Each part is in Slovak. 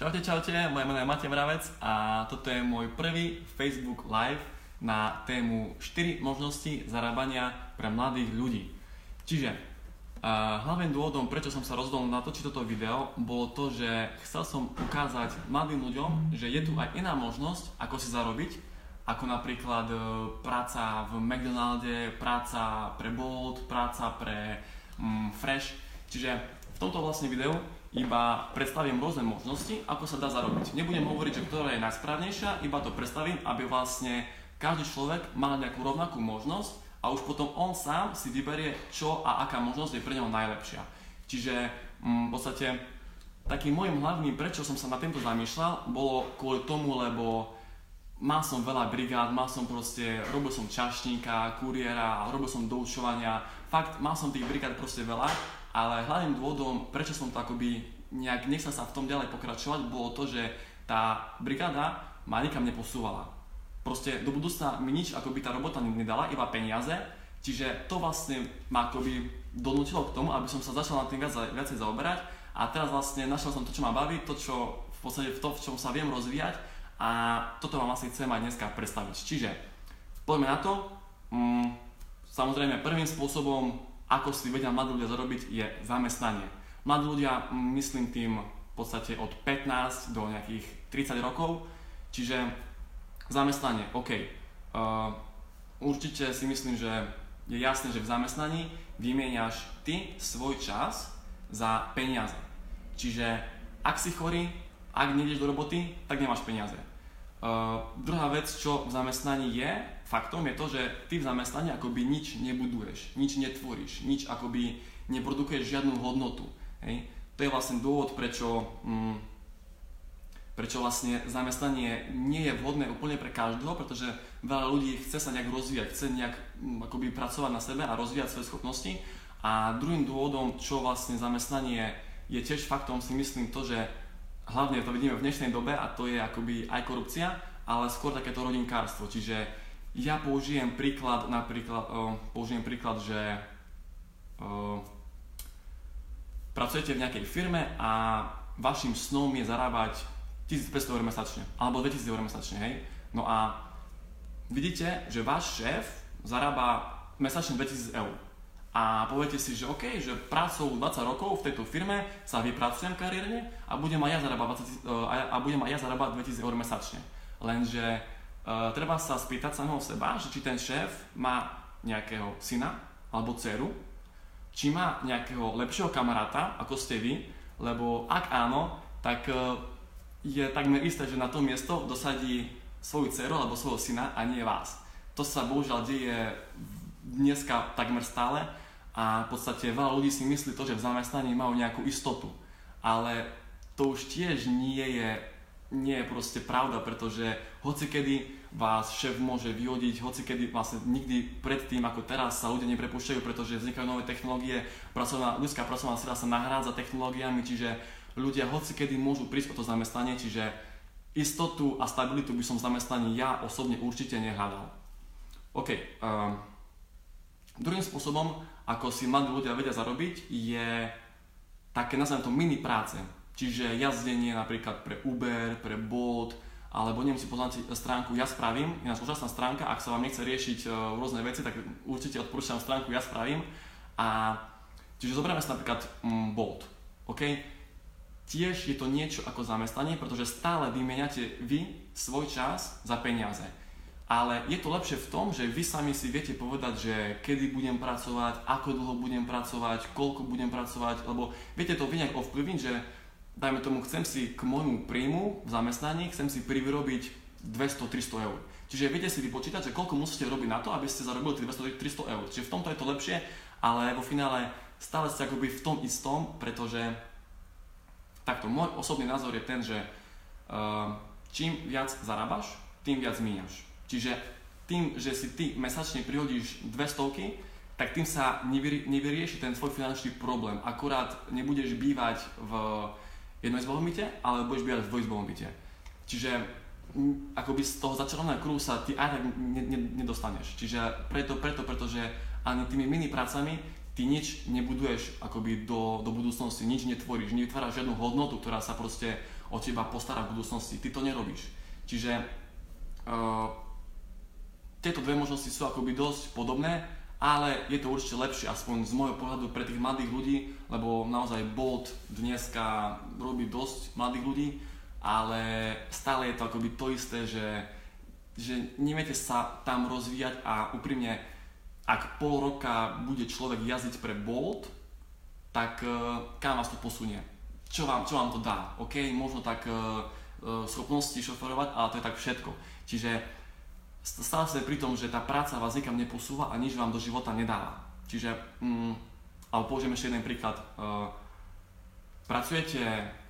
Čaute, čaute, moje meno je Matej Mravec a toto je môj prvý Facebook Live na tému 4 možnosti zarábania pre mladých ľudí. Čiže uh, hlavným dôvodom, prečo som sa rozhodol natočiť toto video, bolo to, že chcel som ukázať mladým ľuďom, že je tu aj iná možnosť, ako si zarobiť, ako napríklad uh, práca v McDonalde, práca pre Bolt, práca pre um, Fresh. Čiže v tomto vlastne videu iba predstavím rôzne možnosti, ako sa dá zarobiť. Nebudem hovoriť, že ktorá je najsprávnejšia, iba to predstavím, aby vlastne každý človek mal nejakú rovnakú možnosť a už potom on sám si vyberie, čo a aká možnosť je pre neho najlepšia. Čiže mm, v podstate takým môjim hlavným, prečo som sa na týmto zamýšľal, bolo kvôli tomu, lebo mal som veľa brigád, mal som proste, robil som čašníka, kuriéra, robil som doučovania, fakt mal som tých brigád proste veľa ale hlavným dôvodom, prečo som to akoby nejak nechcel sa v tom ďalej pokračovať, bolo to, že tá brigáda ma nikam neposúvala. Proste do budúcna mi nič akoby tá robota nedala, iba peniaze, čiže to vlastne ma akoby donútilo k tomu, aby som sa začal na tým viac, viacej zaoberať a teraz vlastne našiel som to, čo ma baví, to, čo v podstate v to, v čom sa viem rozvíjať a toto vám vlastne chcem aj dneska predstaviť. Čiže poďme na to. Mm, samozrejme prvým spôsobom ako si vedia mladí ľudia zarobiť, je zamestnanie. Mladí ľudia, myslím tým v podstate od 15 do nejakých 30 rokov, čiže zamestnanie, OK. Uh, určite si myslím, že je jasné, že v zamestnaní vymieňaš ty svoj čas za peniaze. Čiže ak si chorý, ak nejdeš do roboty, tak nemáš peniaze. Uh, druhá vec, čo v zamestnaní je, faktom je to, že ty v zamestnaní akoby nič nebuduješ, nič netvoríš, nič akoby neprodukuješ žiadnu hodnotu. Hej? To je vlastne dôvod, prečo, mm, prečo vlastne zamestnanie nie je vhodné úplne pre každého, pretože veľa ľudí chce sa nejak rozvíjať, chce nejak mm, akoby pracovať na sebe a rozvíjať svoje schopnosti. A druhým dôvodom, čo vlastne zamestnanie je tiež faktom, si myslím to, že hlavne to vidíme v dnešnej dobe a to je akoby aj korupcia, ale skôr takéto rodinkárstvo, čiže ja použijem príklad, napríklad, uh, použijem príklad, že uh, pracujete v nejakej firme a vašim snom je zarábať 1500 eur mesačne, alebo 2000 eur mesačne, hej? No a vidíte, že váš šéf zarába mesačne 2000 eur. A poviete si, že OK, že prácou 20 rokov v tejto firme sa vypracujem kariérne a budem aj ja zarábať, 20, a budem aj ja zarábať 2000 eur mesačne. Lenže uh, treba sa spýtať samého seba, že či ten šéf má nejakého syna alebo dceru, či má nejakého lepšieho kamaráta, ako ste vy, lebo ak áno, tak uh, je takmer isté, že na to miesto dosadí svoju dceru alebo svojho syna a nie vás. To sa bohužiaľ deje dneska takmer stále a v podstate veľa ľudí si myslí to, že v zamestnaní majú nejakú istotu. Ale to už tiež nie je nie je proste pravda, pretože hoci kedy vás šéf môže vyhodiť, hoci kedy vlastne nikdy predtým ako teraz sa ľudia neprepúšťajú, pretože vznikajú nové technológie, pracovná, ľudská pracovná sila sa nahrádza technológiami, čiže ľudia hoci kedy môžu prísť o to zamestnanie, čiže istotu a stabilitu by som v zamestnaní ja osobne určite nehľadal. OK. Um, druhým spôsobom, ako si mladí ľudia vedia zarobiť, je také, nazvem to, mini práce Čiže jazdenie napríklad pre Uber, pre Bolt, alebo neviem si poznáte stránku Ja spravím, je nás úžasná stránka, ak sa vám nechce riešiť uh, rôzne veci, tak určite odporúčam stránku Ja spravím. A čiže zoberieme si napríklad um, Bolt, OK? Tiež je to niečo ako zamestnanie, pretože stále vymeniate vy svoj čas za peniaze. Ale je to lepšie v tom, že vy sami si viete povedať, že kedy budem pracovať, ako dlho budem pracovať, koľko budem pracovať, lebo viete to vy nejak ovplyvniť, že dajme tomu, chcem si k môjmu príjmu v zamestnaní, chcem si privyrobiť 200-300 eur. Čiže viete si vypočítať, že koľko musíte robiť na to, aby ste zarobili tých 200-300 eur. Čiže v tomto je to lepšie, ale vo finále stále ste akoby v tom istom, pretože takto môj osobný názor je ten, že uh, čím viac zarábaš, tým viac míňaš. Čiže tým, že si ty mesačne prihodíš 200 tak tým sa nevyrieši ten svoj finančný problém. Akurát nebudeš bývať v jednoizbovom byte, ale budeš bývať v dvojizbovom byte. Čiže akoby z toho začarovaného kruhu sa ty aj tak ne, ne, nedostaneš. Čiže preto, preto, pretože ani tými mini prácami ty nič nebuduješ akoby do, do budúcnosti, nič netvoríš, nevytváraš žiadnu hodnotu, ktorá sa proste o teba postará v budúcnosti. Ty to nerobíš. Čiže uh, tieto dve možnosti sú akoby dosť podobné, ale je to určite lepšie, aspoň z môjho pohľadu pre tých mladých ľudí, lebo naozaj Bolt dneska robí dosť mladých ľudí, ale stále je to akoby to isté, že, že neviete sa tam rozvíjať a úprimne, ak pol roka bude človek jazdiť pre Bolt, tak uh, kam vás to posunie? Čo vám, čo vám to dá? OK, možno tak uh, schopnosti šoferovať, ale to je tak všetko. Čiže stále ste pri tom, že tá práca vás nikam neposúva a nič vám do života nedáva. Čiže, mm, alebo použijem ešte jeden príklad. Uh, pracujete,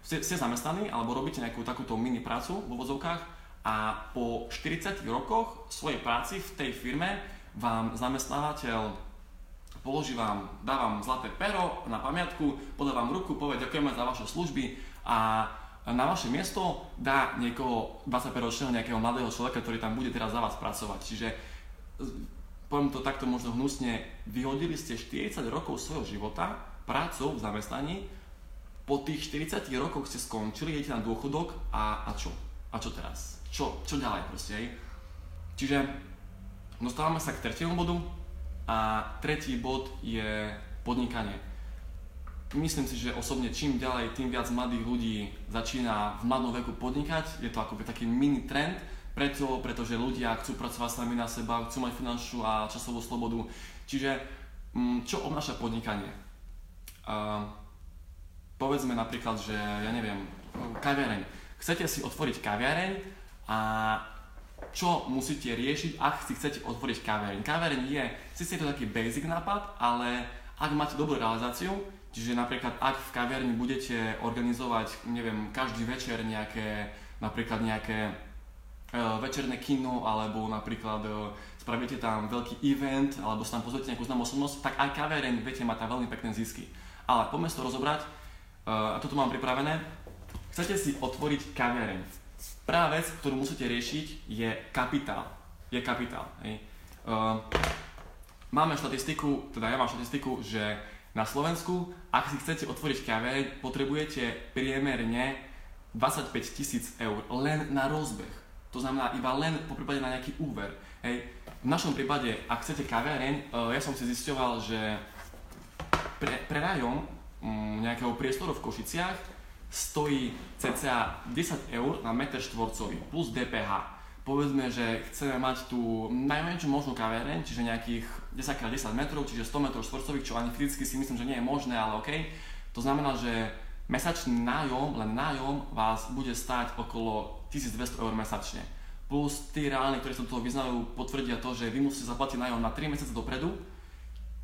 ste, ste zamestnaní alebo robíte nejakú takúto mini prácu vo vozovkách a po 40 rokoch svojej práci v tej firme vám zamestnávateľ položí vám, dá vám zlaté pero na pamiatku, podá vám ruku, povie ďakujeme za vaše služby a na vaše miesto dá niekoho 25-ročného nejakého mladého človeka, ktorý tam bude teraz za vás pracovať. Čiže poviem to takto možno hnusne, vyhodili ste 40 rokov svojho života prácou v zamestnaní, po tých 40 rokoch ste skončili, idete na dôchodok a, a čo? A čo teraz? Čo, čo ďalej proste, hej? Čiže dostávame sa k tretiemu bodu a tretí bod je podnikanie myslím si, že osobne čím ďalej, tým viac mladých ľudí začína v mladom veku podnikať. Je to akoby taký mini trend, preto, pretože ľudia chcú pracovať sami na seba, chcú mať finančnú a časovú slobodu. Čiže mm, čo obnáša podnikanie? Uh, povedzme napríklad, že ja neviem, kaviareň. Chcete si otvoriť kaviareň a čo musíte riešiť, ak si chcete otvoriť kaviareň. Kaviareň je, síce je to taký basic nápad, ale ak máte dobrú realizáciu, Čiže napríklad ak v kaviarni budete organizovať, neviem, každý večer nejaké, napríklad nejaké večerné kino, alebo napríklad uh, spravíte tam veľký event, alebo sa tam pozriete nejakú známú osobnosť, tak aj kaviareň viete mať tam veľmi pekné zisky. Ale poďme to rozobrať, uh, a toto mám pripravené. Chcete si otvoriť kaviareň. Prvá vec, ktorú musíte riešiť, je kapitál. Je kapitál. Hej. Máme štatistiku, teda ja mám štatistiku, že na Slovensku, ak si chcete otvoriť kaviareň, potrebujete priemerne 25 tisíc eur len na rozbeh. To znamená iba len po prípade na nejaký úver. Hej. V našom prípade, ak chcete kaviareň, eh, ja som si zisťoval, že pre, prenájom mm, nejakého priestoru v Košiciach stojí cca 10 eur na meter štvorcový plus DPH povedzme, že chceme mať tú najmenšiu možnú kaviareň, čiže nejakých 10x10 metrov, čiže 100 metrov štvorcových, čo ani fyzicky si myslím, že nie je možné, ale OK. To znamená, že mesačný nájom, len nájom vás bude stáť okolo 1200 eur mesačne. Plus tí reálni, ktorí sa do toho vyznajú, potvrdia to, že vy musíte zaplatiť nájom na 3 mesiace dopredu,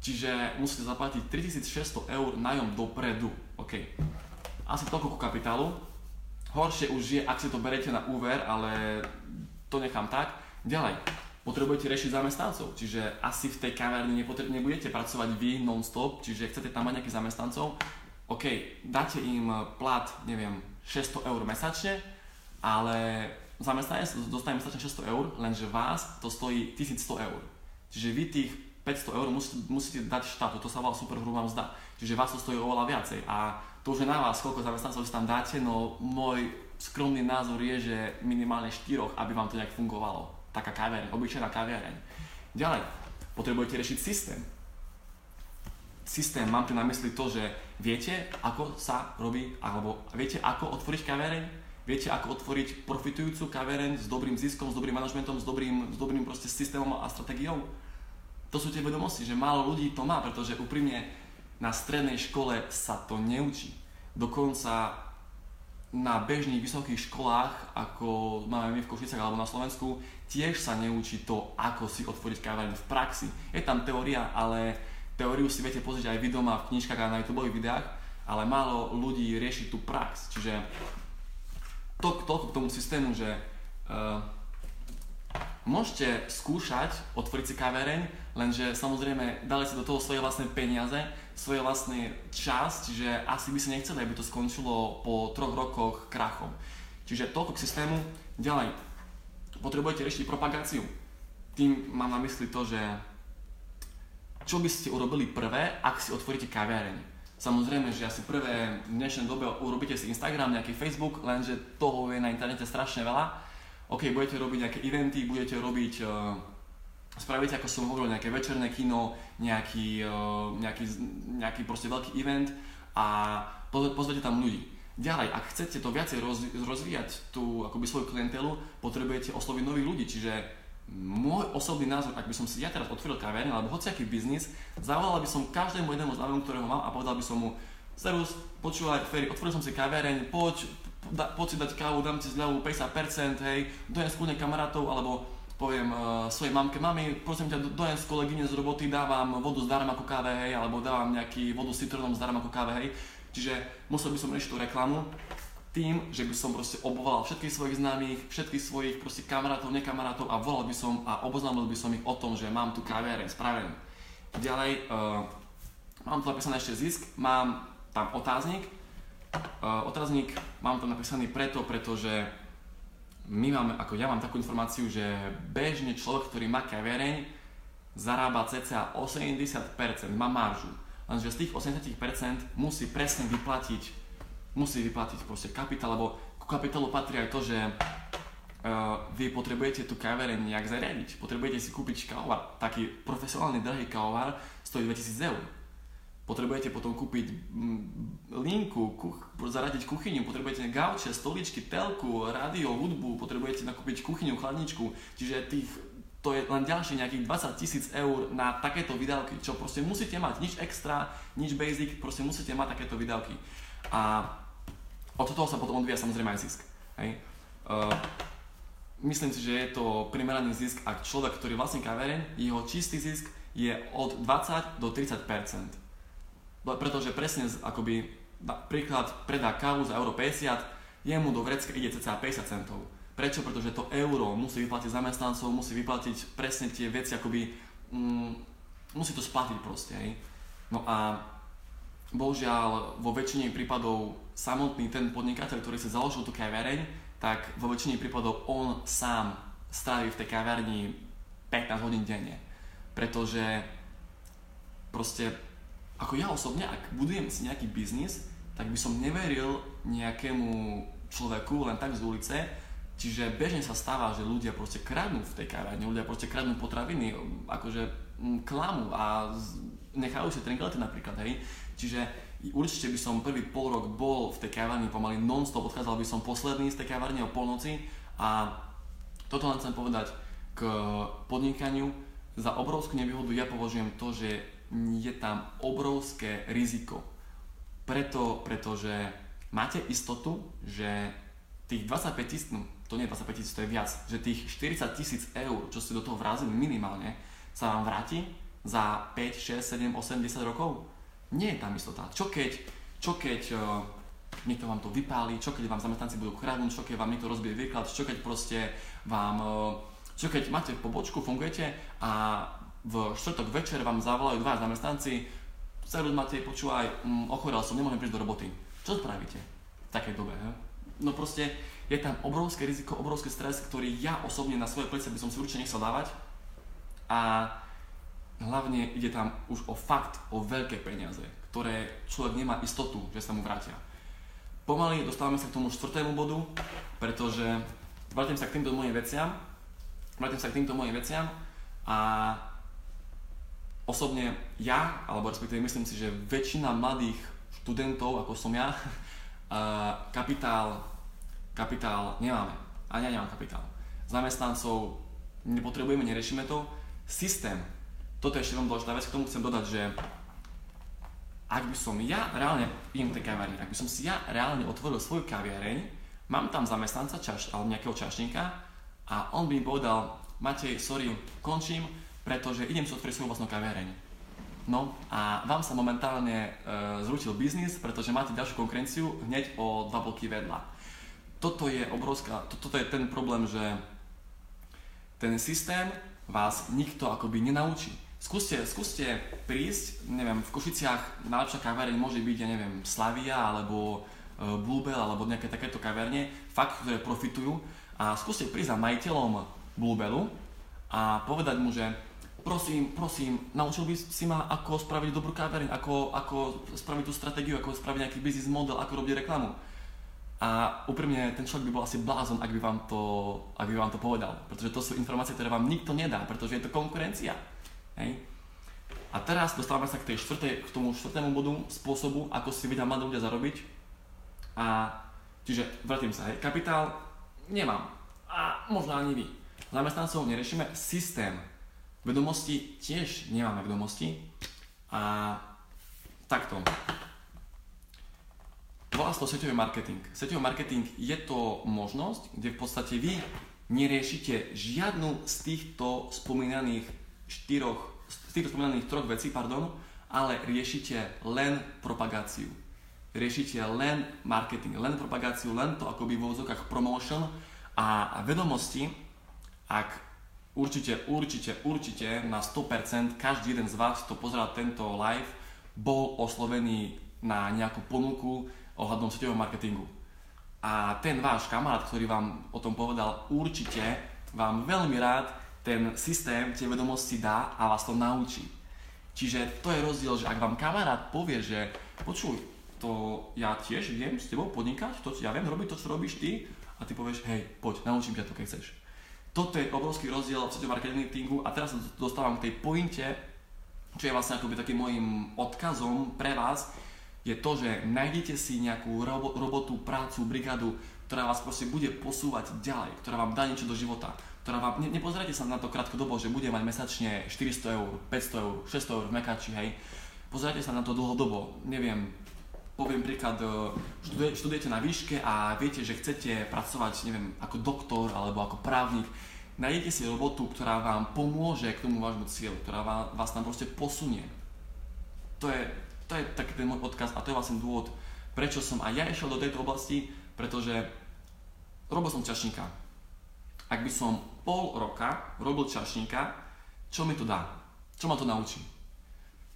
čiže musíte zaplatiť 3600 eur nájom dopredu. OK. Asi toľko ku kapitálu. Horšie už je, ak si to berete na úver, ale to nechám tak. Ďalej, potrebujete riešiť zamestnancov, čiže asi v tej kavárni nebudete pracovať vy non-stop, čiže chcete tam mať nejakých zamestnancov, OK, dáte im plat, neviem, 600 eur mesačne, ale zamestnanec dostane mesačne 600 eur, lenže vás to stojí 1100 eur. Čiže vy tých 500 eur musíte, musíte dať štátu, to sa volá super hrubá mzda. Čiže vás to stojí oveľa viacej a to už je na vás, koľko zamestnancov si tam dáte, no môj skromný názor je, že minimálne štyroch, aby vám to nejak fungovalo. Taká kaviareň, obyčajná kaviareň. Ďalej, potrebujete riešiť systém. Systém, mám tu na mysli to, že viete, ako sa robí, alebo viete, ako otvoriť kaviareň, viete, ako otvoriť profitujúcu kaviareň s dobrým ziskom, s dobrým manažmentom, s dobrým, s dobrým proste systémom a stratégiou. To sú tie vedomosti, že málo ľudí to má, pretože úprimne na strednej škole sa to neučí. Dokonca na bežných vysokých školách, ako máme my v Košicách alebo na Slovensku, tiež sa neučí to, ako si otvoriť kaviareň v praxi. Je tam teória, ale teóriu si viete pozrieť aj vy doma v knižkách a na YouTube videách, ale málo ľudí rieši tú prax. Čiže to, toľko k tomu systému, že uh, môžete skúšať otvoriť si kaviareň, lenže samozrejme dali si do toho svoje vlastné peniaze, svoj vlastný čas, čiže asi by si nechceli, aby to skončilo po troch rokoch krachom. Čiže toľko k systému. Ďalej, potrebujete riešiť propagáciu. Tým mám na mysli to, že čo by ste urobili prvé, ak si otvoríte kaviareň. Samozrejme, že asi prvé v dnešnej dobe urobíte si Instagram, nejaký Facebook, lenže toho je na internete strašne veľa. OK, budete robiť nejaké eventy, budete robiť, uh, spravíte, ako som hovoril, nejaké večerné kino, nejaký, uh, nejaký, nejaký proste veľký event a pozvete tam ľudí. Ďalej, ak chcete to viacej roz, rozvíjať tú akoby svoju klientelu, potrebujete osloviť nových ľudí, čiže môj osobný názor, ak by som si ja teraz otvoril kaviareň alebo hociaký biznis, zavolal by som každému jednému známemu, ktorého mám a povedal by som mu Serus, počúvaj, Ferry, otvoril som si kaviareň, poď, da, poď si dať kávu, dám ti zľavu 50%, hej, dojem skúne kamarátov, alebo poviem uh, svojej mamke, mami, prosím ťa, dojem z kolegyne z roboty, dávam vodu zdarma ako káve, hej, alebo dávam nejaký vodu s citrónom zdarma ako káve, hej. Čiže musel by som riešiť tú reklamu, tým, že by som proste obvolal všetkých svojich známych, všetkých svojich proste kamarátov, nekamarátov a volal by som a oboznámil by som ich o tom, že mám tu kaviareň spravenú. Ďalej, uh, mám tu napísané ešte zisk, mám tam otáznik. Uh, otáznik mám tam napísaný preto, pretože my máme, ako ja mám takú informáciu, že bežne človek, ktorý má kaviareň, zarába cca 80%, má maržu. Lenže z tých 80% musí presne vyplatiť musí vyplatiť proste kapitál, lebo ku kapitálu patrí aj to, že uh, vy potrebujete tú kaviareň nejak zariadiť. Potrebujete si kúpiť kávovar. Taký profesionálny drahý kávovar stojí 2000 eur. Potrebujete potom kúpiť mm, linku, kuch, zaradiť kuchyňu, potrebujete gauče, stoličky, telku, rádio, hudbu, potrebujete nakúpiť kuchyňu, chladničku, čiže tých, to je len ďalšie nejakých 20 tisíc eur na takéto výdavky, čo proste musíte mať, nič extra, nič basic, proste musíte mať takéto výdavky. A od toho sa potom odvíja samozrejme aj zisk. Hej. Uh, myslím si, že je to primeraný zisk, ak človek, ktorý vlastní kaviareň, jeho čistý zisk je od 20 do 30% Pretože presne akoby príklad predá kávu za euro 50, jemu do vrecka ide cca 50 centov. Prečo? Pretože to euro musí vyplatiť zamestnancov, musí vyplatiť presne tie veci, akoby mm, musí to splatiť proste. Hej. No a bohužiaľ vo väčšine prípadov samotný ten podnikateľ, ktorý si založil tú kaviareň, tak vo väčšine prípadov on sám strávi v tej kaviarni 15 hodín denne. Pretože proste, ako ja osobne, ak budujem si nejaký biznis, tak by som neveril nejakému človeku len tak z ulice, Čiže bežne sa stáva, že ľudia proste kradnú v tej kavárni, ľudia proste kradnú potraviny, akože klamu a nechajú si trinklety napríklad, hej. Čiže určite by som prvý pol rok bol v tej kavárni pomaly non-stop, odchádzal by som posledný z tej kavárne o polnoci a toto len chcem povedať k podnikaniu. Za obrovskú nevýhodu ja považujem to, že je tam obrovské riziko. Preto, pretože máte istotu, že tých 25 tisíc, no to nie je 25 tisíc, to je viac, že tých 40 tisíc eur, čo ste do toho vrazili minimálne, sa vám vráti za 5, 6, 7, 8, 10 rokov nie je tam istota. Čo keď, čo keď uh, niekto vám to vypáli, čo keď vám zamestnanci budú kradnúť, čo keď vám niekto rozbije výklad, čo keď proste vám, uh, čo keď máte pobočku, fungujete a v štvrtok večer vám zavolajú dva zamestnanci, Serus máte, počúvaj, um, ochorel som, nemôžem prísť do roboty. Čo spravíte v takej dobe? He? No proste je tam obrovské riziko, obrovský stres, ktorý ja osobne na svoje plece by som si určite nechcel dávať. A hlavne ide tam už o fakt, o veľké peniaze, ktoré človek nemá istotu, že sa mu vrátia. Pomaly dostávame sa k tomu štvrtému bodu, pretože vrátim sa k týmto mojim veciam, vrátim sa k týmto mojim veciam a osobne ja, alebo respektíve myslím si, že väčšina mladých študentov, ako som ja, kapitál, kapitál nemáme. Ani ja nemám kapitál. Zamestnancov nepotrebujeme, neriešime to. Systém toto je ešte veľmi dôležitá vec, k tomu chcem dodať, že ak by som ja reálne, idem tej kaviarni, ak by som si ja reálne otvoril svoju kaviareň, mám tam zamestnanca čaš, alebo nejakého čašníka a on by mi povedal, Matej, sorry, končím, pretože idem si otvoriť svoju vlastnú kaviareň. No a vám sa momentálne e, zručil biznis, pretože máte ďalšiu konkurenciu hneď o dva bloky vedľa. Toto je obrovská, to, toto je ten problém, že ten systém vás nikto akoby nenaučí. Skúste, skúste prísť, neviem, v Košiciach najlepšia kaviareň môže byť, ja neviem, Slavia alebo e, Bluebell alebo nejaké takéto kaverne, fakt, ktoré profitujú a skúste prísť za majiteľom Bluebellu a povedať mu, že prosím, prosím, naučil by si ma, ako spraviť dobrú kávereň, ako, ako spraviť tú stratégiu, ako spraviť nejaký business model, ako robiť reklamu. A úprimne, ten človek by bol asi blázon, ak by vám to, ak by vám to povedal. Pretože to sú informácie, ktoré vám nikto nedá, pretože je to konkurencia. Hej? A teraz dostávame sa k, tej štvrtej, k tomu štvrtému bodu spôsobu, ako si vedia mladí ľudia zarobiť. A čiže, vrátim sa, hej, kapitál nemám. A možno ani vy. Zamestnancov neriešime systém. Vedomosti tiež nemáme vedomosti. A takto. Volá sa to sieťový marketing. Sieťový marketing je to možnosť, kde v podstate vy neriešite žiadnu z týchto spomínaných štyroch, z týchto spomínaných troch vecí, pardon, ale riešite len propagáciu. Riešite len marketing, len propagáciu, len to akoby v úvodzokách promotion a vedomosti, ak určite, určite, určite na 100% každý jeden z vás, kto pozeral tento live, bol oslovený na nejakú ponuku, ohľadom sieťového marketingu. A ten váš kamarát, ktorý vám o tom povedal, určite vám veľmi rád ten systém, tie vedomosti dá a vás to naučí. Čiže to je rozdiel, že ak vám kamarát povie, že počuj, to ja tiež viem s tebou podnikať, to, ja viem robiť to, čo robíš ty a ty povieš, hej, poď, naučím ťa to, keď chceš. Toto je obrovský rozdiel v sieťovom marketingu a teraz sa dostávam k tej pointe, čo je vlastne akoby takým môjim odkazom pre vás, je to, že nájdete si nejakú robo, robotu, prácu, brigádu, ktorá vás proste bude posúvať ďalej, ktorá vám dá niečo do života, ktorá vám, ne, nepozerajte sa na to krátkodobo, že bude mať mesačne 400 eur, 500 eur, 600 eur v mekači, hej. Pozerajte sa na to dlhodobo, neviem, poviem príklad, e, študuje, študujete na výške a viete, že chcete pracovať, neviem, ako doktor alebo ako právnik, nájdete si robotu, ktorá vám pomôže k tomu vášmu cieľu, ktorá vás tam proste posunie. To je, to je taký ten môj odkaz a to je vlastne dôvod, prečo som aj ja išiel do tejto oblasti, pretože robil som čašníka. Ak by som pol roka robil čašníka, čo mi to dá? Čo ma to naučí?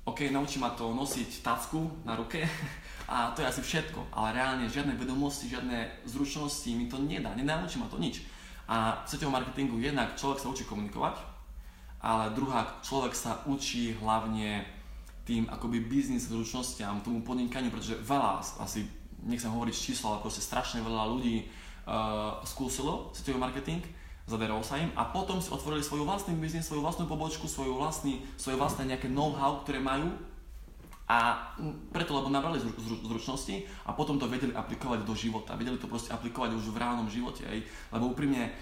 OK, naučí ma to nosiť tacku na ruke a to je asi všetko, ale reálne žiadne vedomosti, žiadne zručnosti mi to nedá, nenaučí ma to nič. A v sieťovom marketingu jednak človek sa učí komunikovať, ale druhá, človek sa učí hlavne tým akoby biznis zručnostiam, tomu podnikaniu, pretože veľa, asi nechcem hovoriť číslo, ale proste strašne veľa ľudí uh, skúsilo sieťový marketing, zadarilo sa im a potom si otvorili svoj vlastný biznis, svoju vlastnú pobočku, svoju vlastný, svoje vlastné nejaké know-how, ktoré majú a preto, lebo nabrali zručnosti a potom to vedeli aplikovať do života, vedeli to proste aplikovať už v reálnom živote, aj, lebo úprimne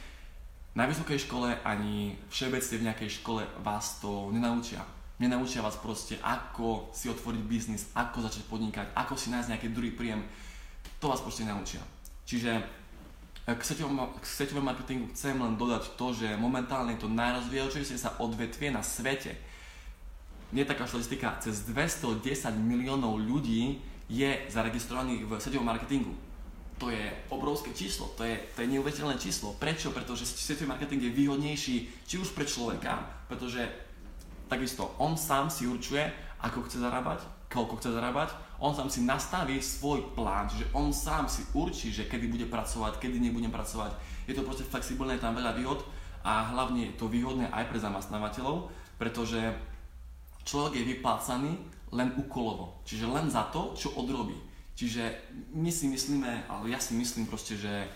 na vysokej škole ani všeobecne v nejakej škole vás to nenaučia Nenaučia vás proste, ako si otvoriť biznis, ako začať podnikať, ako si nájsť nejaký druhý príjem. To vás proste naučia. Čiže eh, k sieťovému marketingu chcem len dodať to, že momentálne je to najrozvíjajúcejšie sa odvetvie na svete. Nie taká štatistika, cez 210 miliónov ľudí je zaregistrovaných v sieťovom marketingu. To je obrovské číslo, to je, to je neuveriteľné číslo. Prečo? Pretože sieťový marketing je výhodnejší či už pre človeka, pretože takisto on sám si určuje, ako chce zarábať, koľko chce zarábať, on sám si nastaví svoj plán, čiže on sám si určí, že kedy bude pracovať, kedy nebude pracovať. Je to proste flexibilné, je tam veľa výhod a hlavne je to výhodné aj pre zamestnávateľov, pretože človek je vyplácaný len úkolovo, čiže len za to, čo odrobí. Čiže my si myslíme, ale ja si myslím proste, že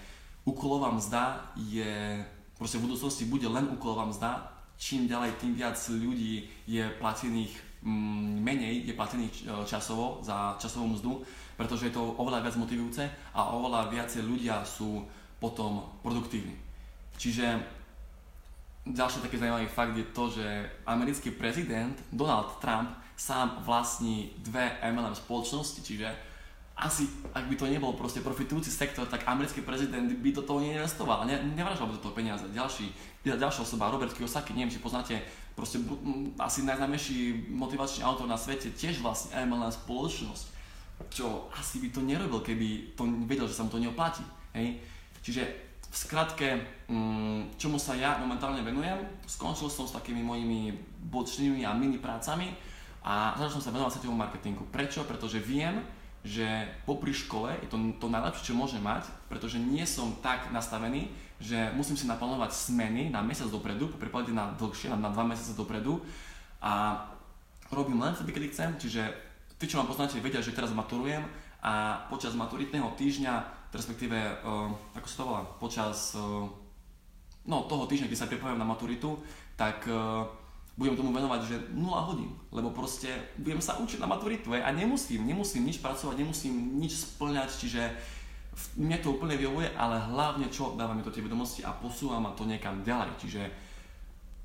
úkolová mzda je, proste v budúcnosti bude len úkolová mzda čím ďalej, tým viac ľudí je platených mm, menej, je platených e, časovo za časovú mzdu, pretože je to oveľa viac motivujúce a oveľa viacej ľudia sú potom produktívni. Čiže ďalší taký zaujímavý fakt je to, že americký prezident Donald Trump sám vlastní dve MLM spoločnosti, čiže asi, ak by to nebol proste profitujúci sektor, tak americký prezident by do toho neinvestoval, ne, nevražal by do toho peniaze. Ďalší, ďalšia osoba, Robert Kiyosaki, neviem, či poznáte, proste m, asi najznámejší motivačný autor na svete, tiež vlastne MLM spoločnosť, čo asi by to nerobil, keby to vedel, že sa mu to neoplatí. Hej? Čiže v skratke, m, čomu sa ja momentálne venujem, skončil som s takými mojimi bočnými a mini prácami a začal som sa venovať setovému marketingu. Prečo? Pretože viem, že popri škole je to to najlepšie, čo môžem mať, pretože nie som tak nastavený, že musím si naplánovať smeny na mesiac dopredu, prípade na dlhšie, na, na dva mesiace dopredu, a robím len vtedy, kedy chcem, čiže tí, čo ma poznáte, vedia, že teraz maturujem a počas maturitného týždňa, respektíve, uh, ako sa to volá, počas uh, no, toho týždňa, keď sa pripravujem na maturitu, tak uh, budem tomu venovať, že 0 hodín, lebo proste budem sa učiť na maturitu a nemusím, nemusím nič pracovať, nemusím nič splňať, čiže mne to úplne vyhovuje, ale hlavne čo dáva mi to tie vedomosti a posúva ma to niekam ďalej, čiže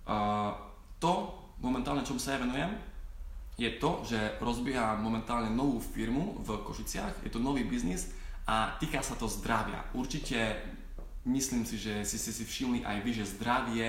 uh, to momentálne, čomu sa ja venujem, je to, že rozbieham momentálne novú firmu v Košiciach, je to nový biznis a týka sa to zdravia. Určite myslím si, že si si všimli aj vy, že zdravie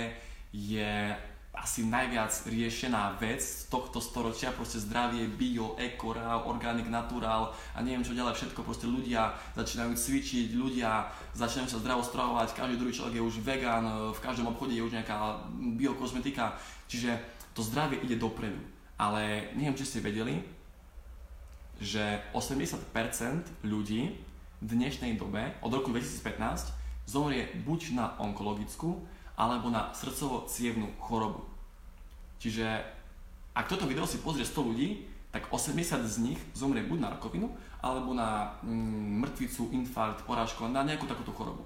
je asi najviac riešená vec z tohto storočia, proste zdravie, bio, eko, raw, organic, natural a neviem čo ďalej, všetko proste ľudia začínajú cvičiť, ľudia začínajú sa zdravo stravovať, každý druhý človek je už vegan, v každom obchode je už nejaká biokozmetika, čiže to zdravie ide dopredu. Ale neviem, či ste vedeli, že 80% ľudí v dnešnej dobe, od roku 2015, zomrie buď na onkologickú, alebo na srdcovo-cievnú chorobu. Čiže ak toto video si pozrie 100 ľudí, tak 80 z nich zomrie buď na rakovinu, alebo na mm, mŕtvicu, infarkt, porážku, na nejakú takúto chorobu.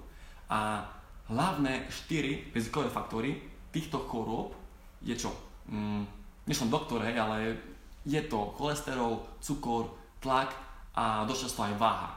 A hlavné 4 rizikové faktory týchto chorôb je čo? Mm, nie som doktor, hej, ale je to cholesterol, cukor, tlak a dosť často aj váha.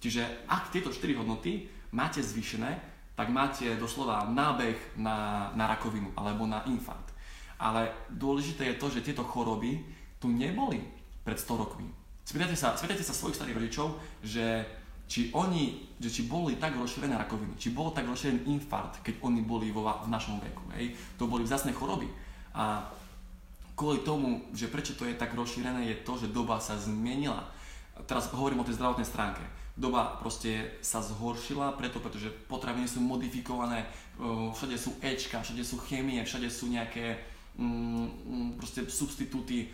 Čiže ak tieto 4 hodnoty máte zvýšené, tak máte doslova nábeh na, na rakovinu alebo na infarkt. Ale dôležité je to, že tieto choroby tu neboli pred 100 rokmi. Spýtajte sa, spýtajte sa svojich starých rodičov, že či oni, že či boli tak rozšírené rakoviny, či bol tak rozšírený infarkt, keď oni boli vo, v našom veku. Hej? To boli vzácne choroby. A kvôli tomu, že prečo to je tak rozšírené, je to, že doba sa zmenila. Teraz hovorím o tej zdravotnej stránke doba proste sa zhoršila, preto, pretože potraviny sú modifikované, všade sú Ečka, všade sú chémie, všade sú nejaké mm, mm, proste substitúty,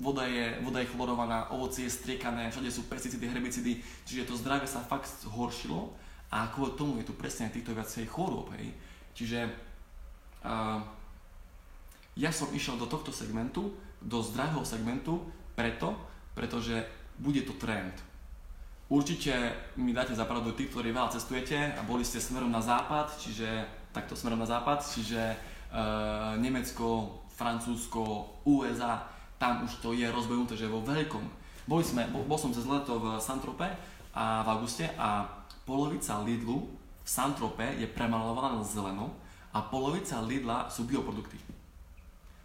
voda je, voda je chlorovaná, ovocie je striekané, všade sú pesticídy, herbicidy, čiže to zdravie sa fakt zhoršilo a kvôli tomu je tu presne týchto viacej chorôb, hej. Čiže uh, ja som išiel do tohto segmentu, do zdravého segmentu, preto, pretože bude to trend Určite mi dáte zapravdu tí, ktorí veľa cestujete a boli ste smerom na západ, čiže takto smerom na západ, čiže uh, Nemecko, Francúzsko, USA, tam už to je rozbehunuté, že vo veľkom. Boli sme, bol, bol som cez leto v Santrope a v auguste a polovica Lidlu v Santrope je premalovaná na zeleno a polovica Lidla sú bioprodukty.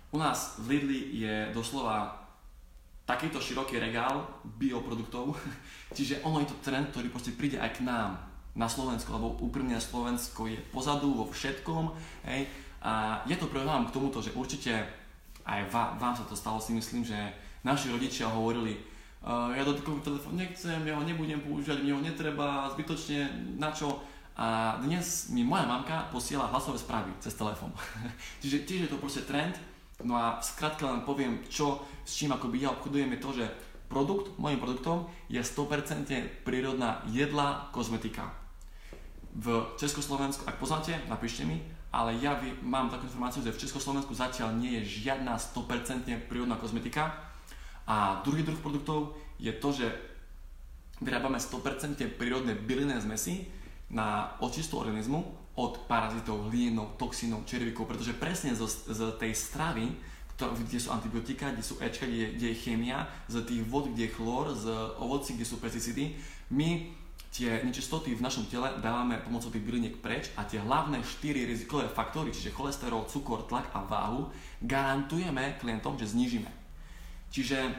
U nás v Lidli je doslova takýto široký regál bioproduktov, čiže ono je to trend, ktorý proste príde aj k nám na Slovensku, lebo úprimne Slovensko je pozadu vo všetkom, hej, a je to vám k tomuto, že určite aj vám, vám sa to stalo, si myslím, že naši rodičia hovorili, uh, ja dotykový telefón nechcem, ja ho nebudem používať, mne ho netreba, zbytočne, na čo? A dnes mi moja mamka posiela hlasové správy cez telefón. Čiže tiež je to proste trend, No a skrátka len poviem, čo, s čím akoby ja obchodujem je to, že produkt, môjim produktom je 100% prírodná jedla, kozmetika. V Československu, ak poznáte, napíšte mi, ale ja vy, mám takú informáciu, že v Československu zatiaľ nie je žiadna 100% prírodná kozmetika. A druhý druh produktov je to, že vyrábame 100% prírodné bylinné zmesy na očistu organizmu od parazitov, hlienov, toxínov, červíkov, pretože presne z, z tej stravy, ktoré, kde sú antibiotika, kde sú Ečka, kde, kde je chémia, z tých vod, kde je chlór, z ovocí, kde sú pesticídy, my tie nečistoty v našom tele dávame pomocou tých byliniek preč a tie hlavné 4 rizikové faktory, čiže cholesterol, cukor, tlak a váhu, garantujeme klientom, že znížime. Čiže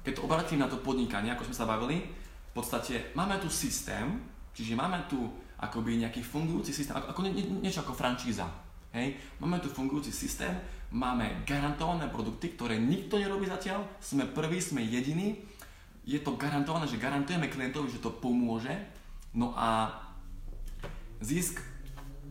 keď to obratím na to podnikanie, ako sme sa bavili, v podstate máme tu systém, čiže máme tu akoby nejaký fungujúci systém, ako, ako nie, nie, niečo ako francíza. Hej? Máme tu fungujúci systém, máme garantované produkty, ktoré nikto nerobí zatiaľ, sme prví, sme jediní, je to garantované, že garantujeme klientovi, že to pomôže, no a zisk,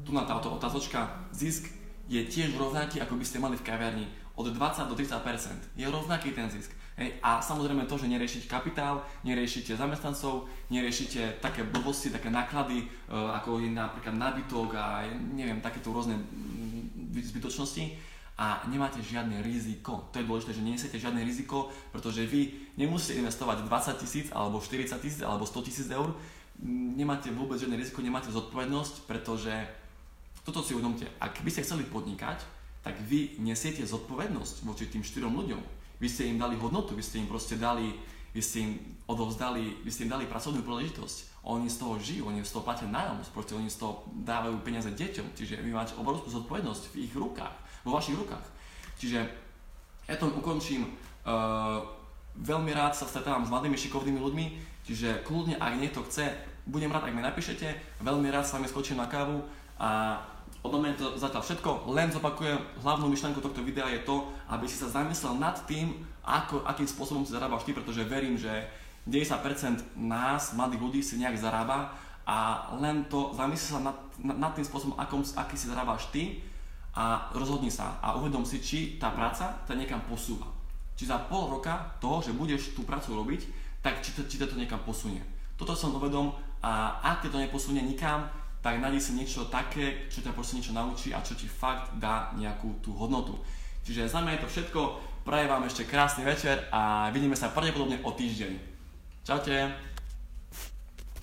tu na táto otázočka, zisk je tiež rovnaký, ako by ste mali v kaviarni, od 20 do 30%. Je rovnaký ten zisk. Hej, a samozrejme to, že neriešite kapitál, neriešite zamestnancov, neriešite také blbosti, také náklady, e, ako je napríklad nábytok a neviem, takéto rôzne zbytočnosti. a nemáte žiadne riziko. To je dôležité, že nesiete žiadne riziko, pretože vy nemusíte investovať 20 tisíc alebo 40 tisíc alebo 100 tisíc eur, nemáte vôbec žiadne riziko, nemáte zodpovednosť, pretože toto si uvedomte, ak by ste chceli podnikať, tak vy nesiete zodpovednosť voči tým štyrom ľuďom. Vy ste im dali hodnotu, vy ste im proste dali, vy ste im odovzdali, vy ste im dali pracovnú príležitosť. Oni z toho žijú, oni z toho platia nájom, proste oni z toho dávajú peniaze deťom, čiže vy máte obrovskú zodpovednosť v ich rukách, vo vašich rukách. Čiže ja to ukončím. Uh, veľmi rád sa stretávam s mladými šikovnými ľuďmi, čiže kľudne, ak niekto chce, budem rád, ak mi napíšete, veľmi rád s vami skočím na kávu a Odo mňa to zatiaľ všetko, len zopakujem, hlavnú myšlenku tohto videa je to, aby si sa zamyslel nad tým, ako, akým spôsobom si zarábaš ty, pretože verím, že 90% nás, mladých ľudí, si nejak zarába a len to zamysli sa nad, nad tým spôsobom, akom, aký si zarábaš ty a rozhodni sa a uvedom si, či tá práca ťa niekam posúva. Či za pol roka toho, že budeš tú prácu robiť, tak či či to niekam posunie. Toto som uvedom a ak to neposunie nikam, tak nájdeš si niečo také, čo ťa proste niečo naučí a čo ti fakt dá nejakú tú hodnotu. Čiže za mňa je to všetko, prajem vám ešte krásny večer a vidíme sa pravdepodobne o týždeň. Čaute.